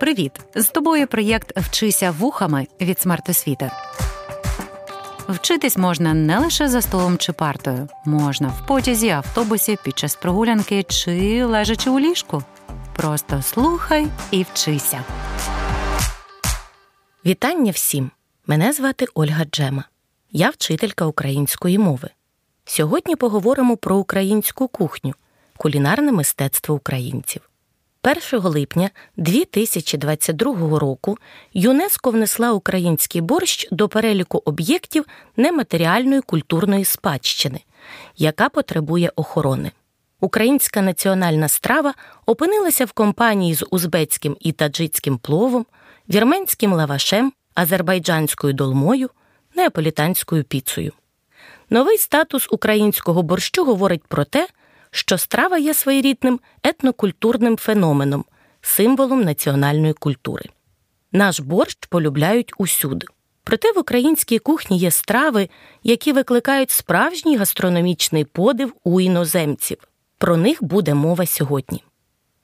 Привіт! З тобою проєкт Вчися вухами від смертосвіти. Вчитись можна не лише за столом чи партою, можна в потязі, автобусі, під час прогулянки чи лежачи у ліжку. Просто слухай і вчися. Вітання всім! Мене звати Ольга Джема. Я вчителька української мови. Сьогодні поговоримо про українську кухню, кулінарне мистецтво українців. 1 липня 2022 року ЮНЕСКО внесла український борщ до переліку об'єктів нематеріальної культурної спадщини, яка потребує охорони. Українська національна страва опинилася в компанії з узбецьким і таджицьким пловом, вірменським лавашем, азербайджанською долмою, неаполітанською піцею. Новий статус українського борщу говорить про те, що страва є своєрідним етнокультурним феноменом, символом національної культури. Наш борщ полюбляють усюди. Проте в українській кухні є страви, які викликають справжній гастрономічний подив у іноземців. Про них буде мова сьогодні.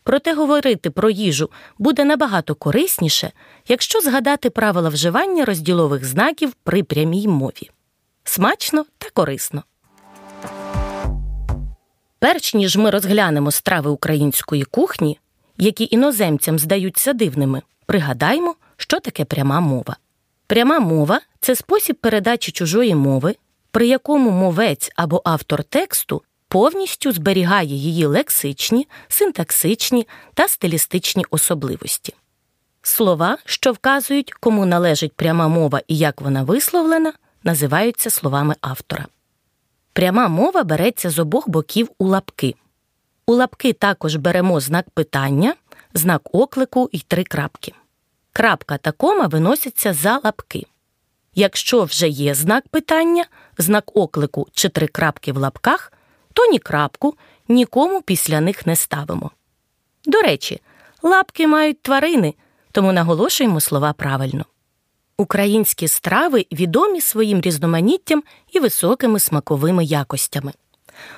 Проте говорити про їжу буде набагато корисніше, якщо згадати правила вживання розділових знаків при прямій мові. Смачно та корисно. Перш ніж ми розглянемо страви української кухні, які іноземцям здаються дивними, пригадаймо, що таке пряма мова. Пряма мова це спосіб передачі чужої мови, при якому мовець або автор тексту повністю зберігає її лексичні, синтаксичні та стилістичні особливості. Слова, що вказують, кому належить пряма мова і як вона висловлена, називаються словами автора. Пряма мова береться з обох боків у лапки. У лапки також беремо знак питання, знак оклику і три крапки. Крапка та кома виносяться за лапки. Якщо вже є знак питання, знак оклику чи три крапки в лапках, то ні крапку, нікому після них не ставимо. До речі, лапки мають тварини, тому наголошуємо слова правильно. Українські страви відомі своїм різноманіттям і високими смаковими якостями.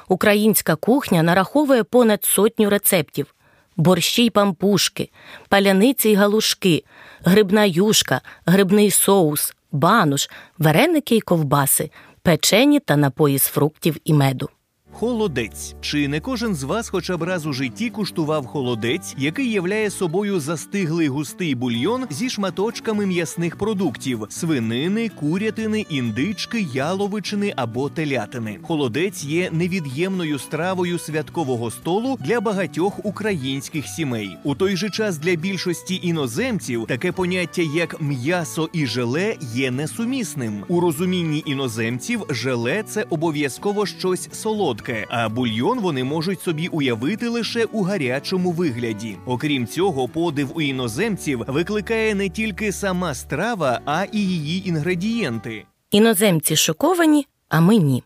Українська кухня нараховує понад сотню рецептів: борщі й пампушки, паляниці й галушки, грибна юшка, грибний соус, бануш, вареники й ковбаси, печені та напої з фруктів і меду. Холодець. Чи не кожен з вас хоча б раз у житті куштував холодець, який являє собою застиглий густий бульйон зі шматочками м'ясних продуктів: свинини, курятини, індички, яловичини або телятини. Холодець є невід'ємною стравою святкового столу для багатьох українських сімей. У той же час для більшості іноземців таке поняття як м'ясо і желе є несумісним. У розумінні іноземців желе це обов'язково щось солодке солодке, а бульйон вони можуть собі уявити лише у гарячому вигляді. Окрім цього, подив у іноземців викликає не тільки сама страва, а і її інгредієнти. Іноземці шоковані, а ми ні.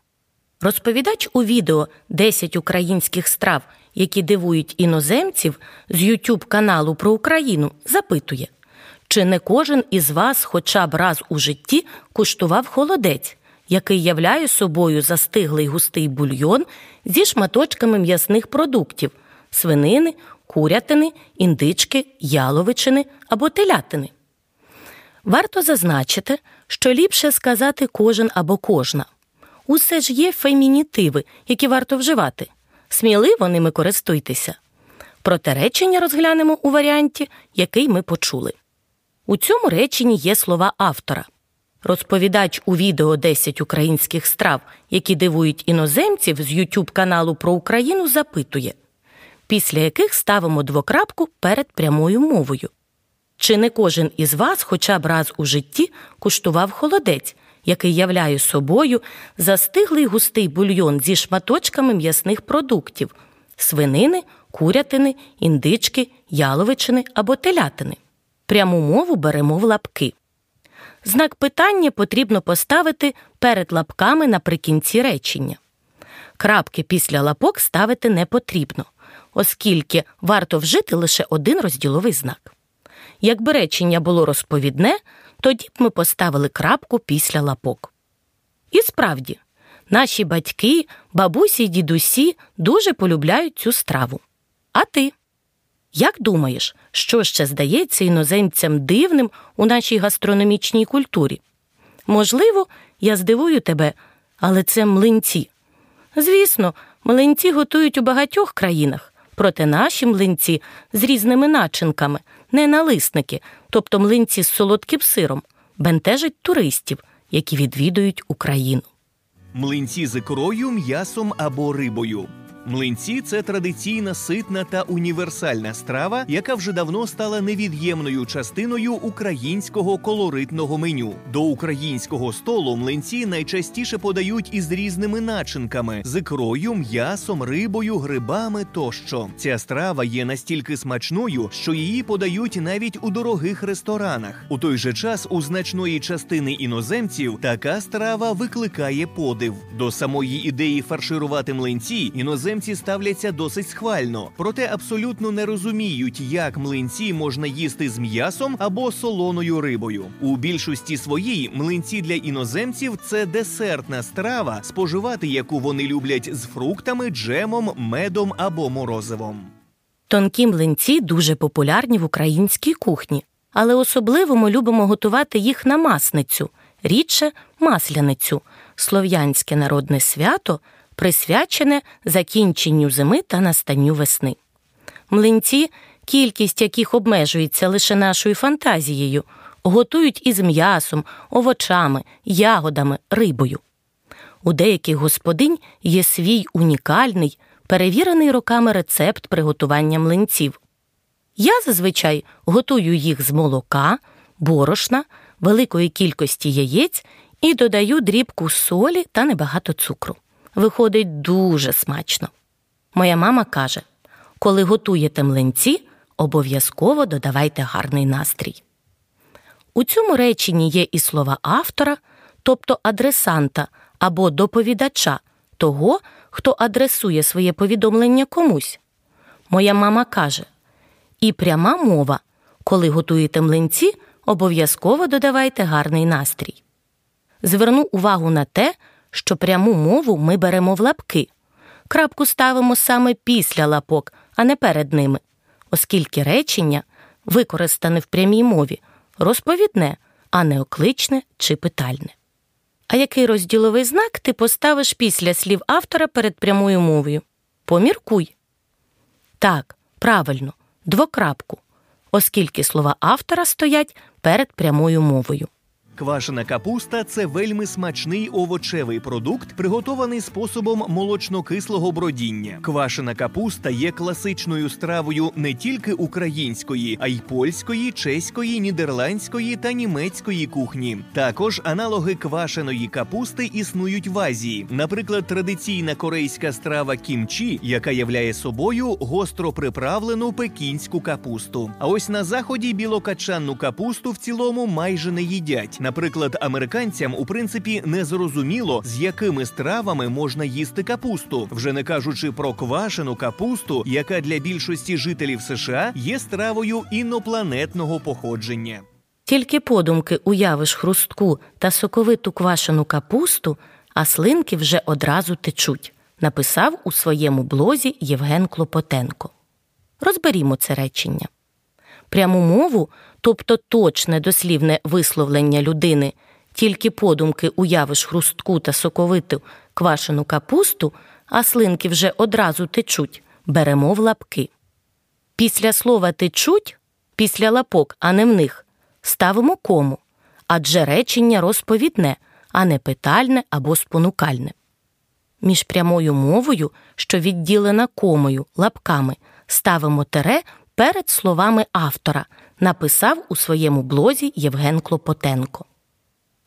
Розповідач у відео «10 українських страв, які дивують іноземців з YouTube каналу про Україну, запитує, чи не кожен із вас, хоча б раз у житті, куштував холодець, який являє собою застиглий густий бульйон зі шматочками м'ясних продуктів свинини, курятини, індички, яловичини або телятини. Варто зазначити, що ліпше сказати кожен або кожна. Усе ж є фемінітиви, які варто вживати. Сміливо ними користуйтеся. Проте речення розглянемо у варіанті, який ми почули. У цьому реченні є слова автора. Розповідач у відео «10 українських страв, які дивують іноземців з YouTube каналу про Україну, запитує, після яких ставимо двокрапку перед прямою мовою. Чи не кожен із вас, хоча б раз у житті, куштував холодець, який являє собою застиглий густий бульйон зі шматочками м'ясних продуктів свинини, курятини, індички, яловичини або телятини? Пряму мову беремо в лапки. Знак питання потрібно поставити перед лапками наприкінці речення. Крапки після лапок ставити не потрібно, оскільки варто вжити лише один розділовий знак. Якби речення було розповідне, тоді б ми поставили крапку після лапок. І справді, наші батьки, бабусі й дідусі дуже полюбляють цю страву. А ти? Як думаєш, що ще здається іноземцям дивним у нашій гастрономічній культурі? Можливо, я здивую тебе, але це млинці. Звісно, млинці готують у багатьох країнах, проте наші млинці з різними начинками, не налисники, тобто млинці з солодким сиром, бентежать туристів, які відвідують Україну. Млинці з ікрою, м'ясом або рибою. Млинці це традиційна ситна та універсальна страва, яка вже давно стала невід'ємною частиною українського колоритного меню. До українського столу млинці найчастіше подають із різними начинками з ікрою, м'ясом, рибою, грибами тощо. Ця страва є настільки смачною, що її подають навіть у дорогих ресторанах. У той же час у значної частини іноземців така страва викликає подив. До самої ідеї фарширувати млинці іноземці іноземці ставляться досить схвально, проте абсолютно не розуміють, як млинці можна їсти з м'ясом або солоною рибою. У більшості своїй млинці для іноземців це десертна страва, споживати яку вони люблять з фруктами, джемом, медом або морозивом. Тонкі млинці дуже популярні в українській кухні, але особливо ми любимо готувати їх на масницю, рідше масляницю, слов'янське народне свято присвячене закінченню зими та настанню весни. Млинці, кількість яких обмежується лише нашою фантазією, готують із м'ясом, овочами, ягодами, рибою. У деяких господинь є свій унікальний, перевірений роками рецепт приготування млинців. Я зазвичай готую їх з молока, борошна, великої кількості яєць і додаю дрібку солі та небагато цукру виходить дуже смачно. Моя мама каже: коли готуєте млинці, обов'язково додавайте гарний настрій. У цьому реченні є і слова автора, тобто адресанта або доповідача того, хто адресує своє повідомлення комусь. Моя мама каже: і пряма мова, коли готуєте млинці, обов'язково додавайте гарний настрій. Зверну увагу на те, що пряму мову ми беремо в лапки. Крапку ставимо саме після лапок, а не перед ними, оскільки речення, використане в прямій мові, розповідне, а не окличне чи питальне. А який розділовий знак ти поставиш після слів автора перед прямою мовою? Поміркуй. Так, правильно, двокрапку, оскільки слова автора стоять перед прямою мовою. Квашена капуста це вельми смачний овочевий продукт, приготований способом молочно-кислого бродіння. Квашена капуста є класичною стравою не тільки української, а й польської, чеської, нідерландської та німецької кухні. Також аналоги квашеної капусти існують в Азії. Наприклад, традиційна корейська страва кімчі, яка являє собою гостро приправлену пекінську капусту. А ось на заході білокачанну капусту в цілому майже не їдять. Наприклад, американцям у принципі не зрозуміло, з якими стравами можна їсти капусту, вже не кажучи про квашену капусту, яка для більшості жителів США є стравою інопланетного походження. Тільки подумки уявиш хрустку та соковиту квашену капусту, а слинки вже одразу течуть, написав у своєму блозі Євген Клопотенко. Розберімо це речення. Пряму мову тобто точне дослівне висловлення людини, тільки подумки уявиш хрустку та соковиту квашену капусту, а слинки вже одразу течуть, беремо в лапки. Після слова течуть, після лапок, а не в них, ставимо кому, адже речення розповідне, а не питальне або спонукальне. Між прямою мовою, що відділена комою, лапками, ставимо тере перед словами автора, написав у своєму блозі Євген Клопотенко.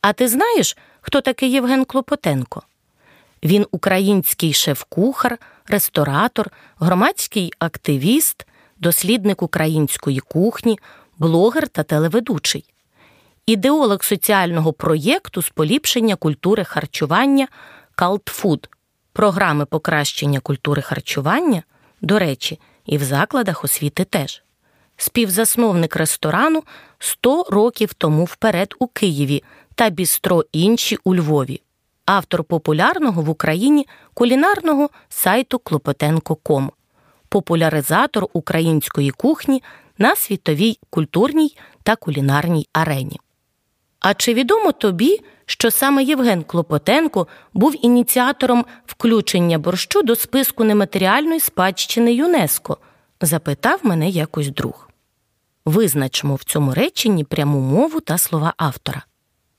А ти знаєш, хто такий Євген Клопотенко? Він український шеф-кухар, ресторатор, громадський активіст, дослідник української кухні, блогер та телеведучий, ідеолог соціального проєкту з поліпшення культури харчування Food, програми покращення культури харчування, до речі, і в закладах освіти теж. Співзасновник ресторану 100 років тому вперед у Києві та бістро інші у Львові, автор популярного в Україні кулінарного сайту Клопотенко.ком, популяризатор української кухні на світовій культурній та кулінарній арені. А чи відомо тобі, що саме Євген Клопотенко був ініціатором включення борщу до списку нематеріальної спадщини ЮНЕСКО? запитав мене якось друг. Визначимо в цьому реченні пряму мову та слова автора.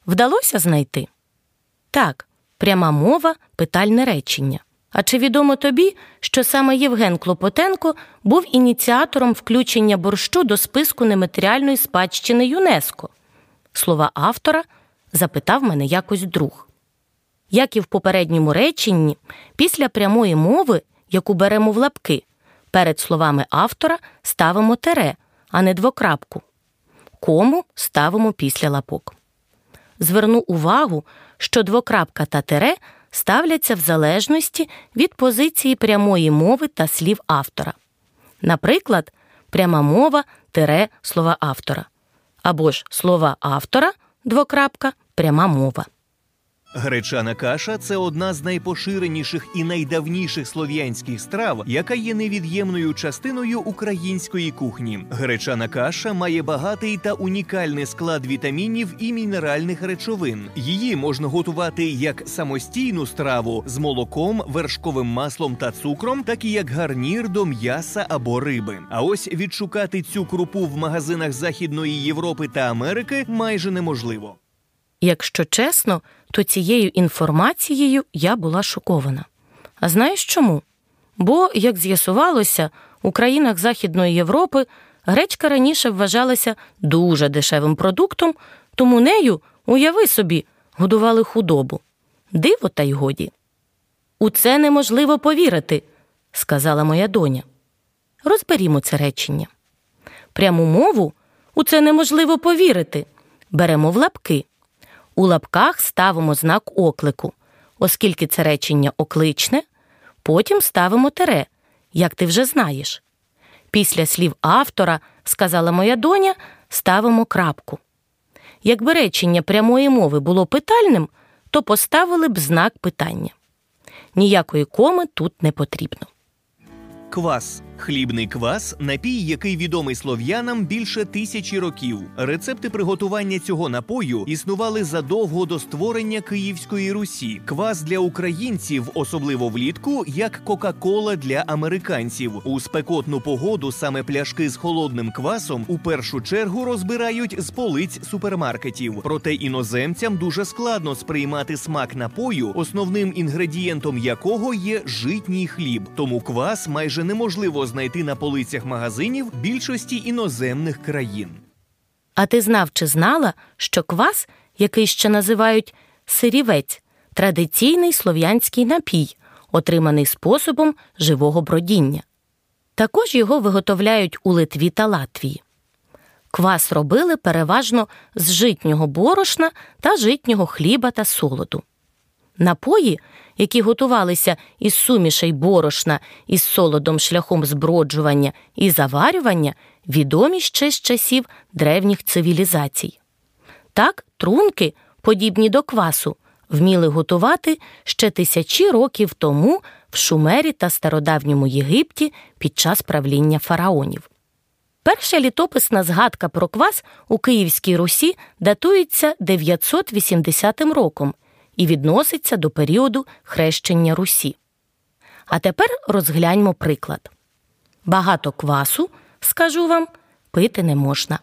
Вдалося знайти? Так, пряма мова питальне речення. А чи відомо тобі, що саме Євген Клопотенко був ініціатором включення борщу до списку нематеріальної спадщини ЮНЕСКО? Слова автора запитав мене якось друг. Як і в попередньому реченні, після прямої мови, яку беремо в лапки, перед словами автора ставимо тере, а не двокрапку. Кому ставимо після лапок. Зверну увагу, що двокрапка та тере ставляться в залежності від позиції прямої мови та слів автора. Наприклад, пряма мова тере слова автора. Або ж слова автора двокрапка пряма мова. Гречана каша це одна з найпоширеніших і найдавніших слов'янських страв, яка є невід'ємною частиною української кухні. Гречана каша має багатий та унікальний склад вітамінів і мінеральних речовин. Її можна готувати як самостійну страву з молоком, вершковим маслом та цукром, так і як гарнір до м'яса або риби. А ось відшукати цю крупу в магазинах Західної Європи та Америки майже неможливо. Якщо чесно, то цією інформацією я була шокована. А знаєш чому? Бо, як з'ясувалося, у країнах Західної Європи гречка раніше вважалася дуже дешевим продуктом, тому нею, уяви собі, годували худобу. Диво, та й годі. У це неможливо повірити, сказала моя доня. Розберімо це речення. Пряму мову у це неможливо повірити. Беремо в лапки. У лапках ставимо знак оклику, оскільки це речення окличне, потім ставимо тере, як ти вже знаєш. Після слів автора, сказала моя доня, ставимо крапку. Якби речення прямої мови було питальним, то поставили б знак питання. Ніякої коми тут не потрібно. Квас хлібний квас напій, який відомий слов'янам більше тисячі років. Рецепти приготування цього напою існували задовго до створення Київської Русі. Квас для українців, особливо влітку, як Кока-Кола для американців. У спекотну погоду саме пляшки з холодним квасом у першу чергу розбирають з полиць супермаркетів. Проте іноземцям дуже складно сприймати смак напою, основним інгредієнтом якого є житній хліб. Тому квас майже неможливо знайти на полицях магазинів більшості іноземних країн. А ти знав чи знала, що квас, який ще називають сирівець, традиційний слов'янський напій, отриманий способом живого бродіння. Також його виготовляють у Литві та Латвії. Квас робили переважно з житнього борошна та житнього хліба та солоду. Напої, які готувалися із сумішей борошна із солодом шляхом зброджування і заварювання, відомі ще з часів древніх цивілізацій. Так, трунки, подібні до квасу, вміли готувати ще тисячі років тому в Шумері та стародавньому Єгипті під час правління фараонів. Перша літописна згадка про квас у Київській Русі датується 980 роком і відноситься до періоду хрещення Русі. А тепер розгляньмо приклад. Багато квасу, скажу вам, пити не можна.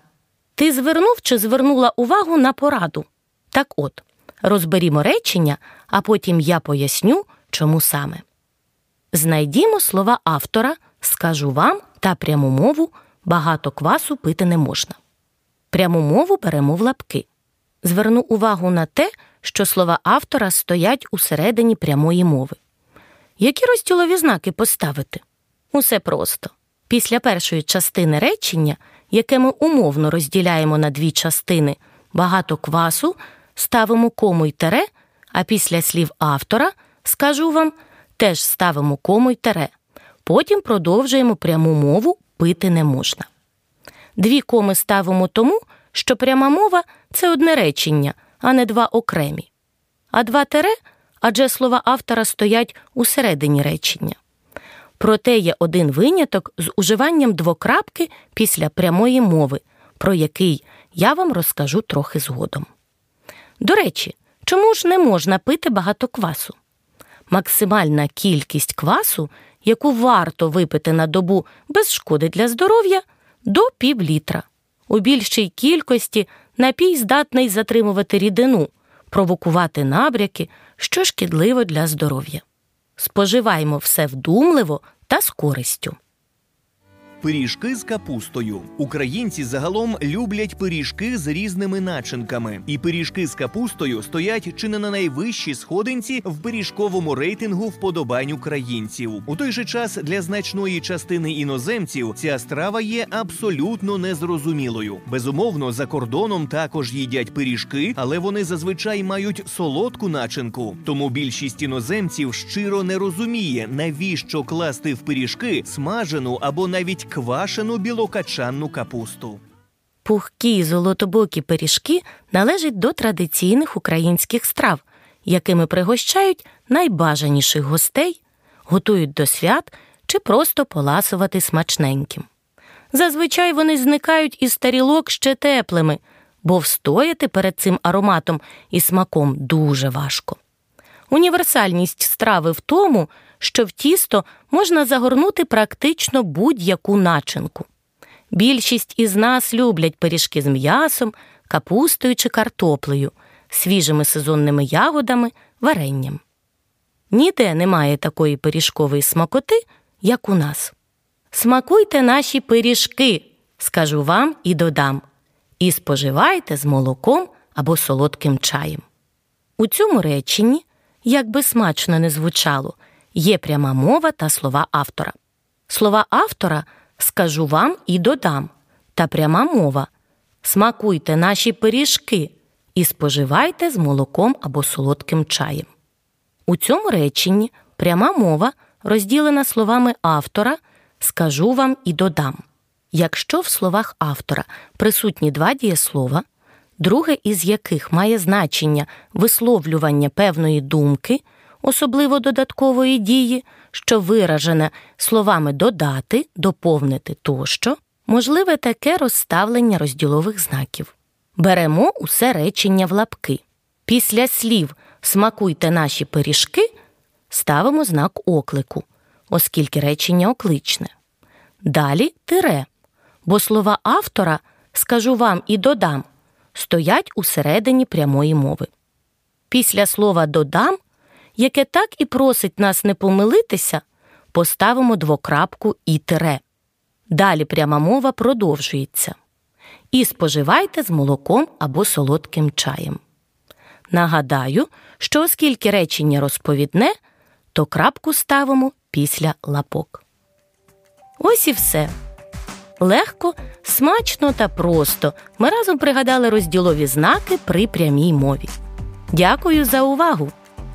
Ти звернув чи звернула увагу на пораду? Так от, розберімо речення, а потім я поясню, чому саме. Знайдімо слова автора, скажу вам та пряму мову багато квасу пити не можна. Пряму мову беремо в лапки. Зверну увагу на те, що слова автора стоять усередині прямої мови. Які розділові знаки поставити? Усе просто. Після першої частини речення, яке ми умовно розділяємо на дві частини, багато квасу, ставимо кому й тере, а після слів автора, скажу вам, теж ставимо кому й тере. Потім продовжуємо пряму мову пити не можна. Дві коми ставимо тому, що пряма мова це одне речення, а не два окремі. А два тере адже слова автора стоять у середині речення. Проте є один виняток з уживанням двокрапки після прямої мови, про який я вам розкажу трохи згодом. До речі, чому ж не можна пити багато квасу? Максимальна кількість квасу, яку варто випити на добу без шкоди для здоров'я, до пів літра. У більшій кількості напій здатний затримувати рідину, провокувати набряки, що шкідливо для здоров'я. Споживаємо все вдумливо та з користю. Пиріжки з капустою. Українці загалом люблять пиріжки з різними начинками, і пиріжки з капустою стоять чи не на найвищій сходинці в пиріжковому рейтингу вподобань українців. У той же час для значної частини іноземців ця страва є абсолютно незрозумілою. Безумовно, за кордоном також їдять пиріжки, але вони зазвичай мають солодку начинку. Тому більшість іноземців щиро не розуміє, навіщо класти в пиріжки смажену або навіть квашену білокачанну капусту. Пухкі золотобокі пиріжки належать до традиційних українських страв, якими пригощають найбажаніших гостей, готують до свят чи просто поласувати смачненьким. Зазвичай вони зникають із тарілок ще теплими, бо встояти перед цим ароматом і смаком дуже важко. Універсальність страви в тому, що в тісто можна загорнути практично будь-яку начинку. Більшість із нас люблять пиріжки з м'ясом, капустою чи картоплею, свіжими сезонними ягодами, варенням. Ніде немає такої пиріжкової смакоти, як у нас. Смакуйте наші пиріжки, скажу вам і додам, і споживайте з молоком або солодким чаєм. У цьому реченні, як би смачно не звучало, є пряма мова та слова автора. Слова автора скажу вам і додам, та пряма мова. Смакуйте наші пиріжки і споживайте з молоком або солодким чаєм. У цьому реченні пряма мова розділена словами автора скажу вам і додам. Якщо в словах автора присутні два дієслова, друге із яких має значення висловлювання певної думки, особливо додаткової дії, що виражене словами додати, доповнити тощо, можливе таке розставлення розділових знаків. Беремо усе речення в лапки. Після слів смакуйте наші пиріжки ставимо знак оклику, оскільки речення окличне. Далі тире, бо слова автора скажу вам і додам стоять усередині прямої мови. Після слова додам яке так і просить нас не помилитися, поставимо двокрапку і тире. Далі пряма мова продовжується. І споживайте з молоком або солодким чаєм. Нагадаю, що оскільки речення розповідне, то крапку ставимо після лапок. Ось і все. Легко, смачно та просто ми разом пригадали розділові знаки при прямій мові. Дякую за увагу!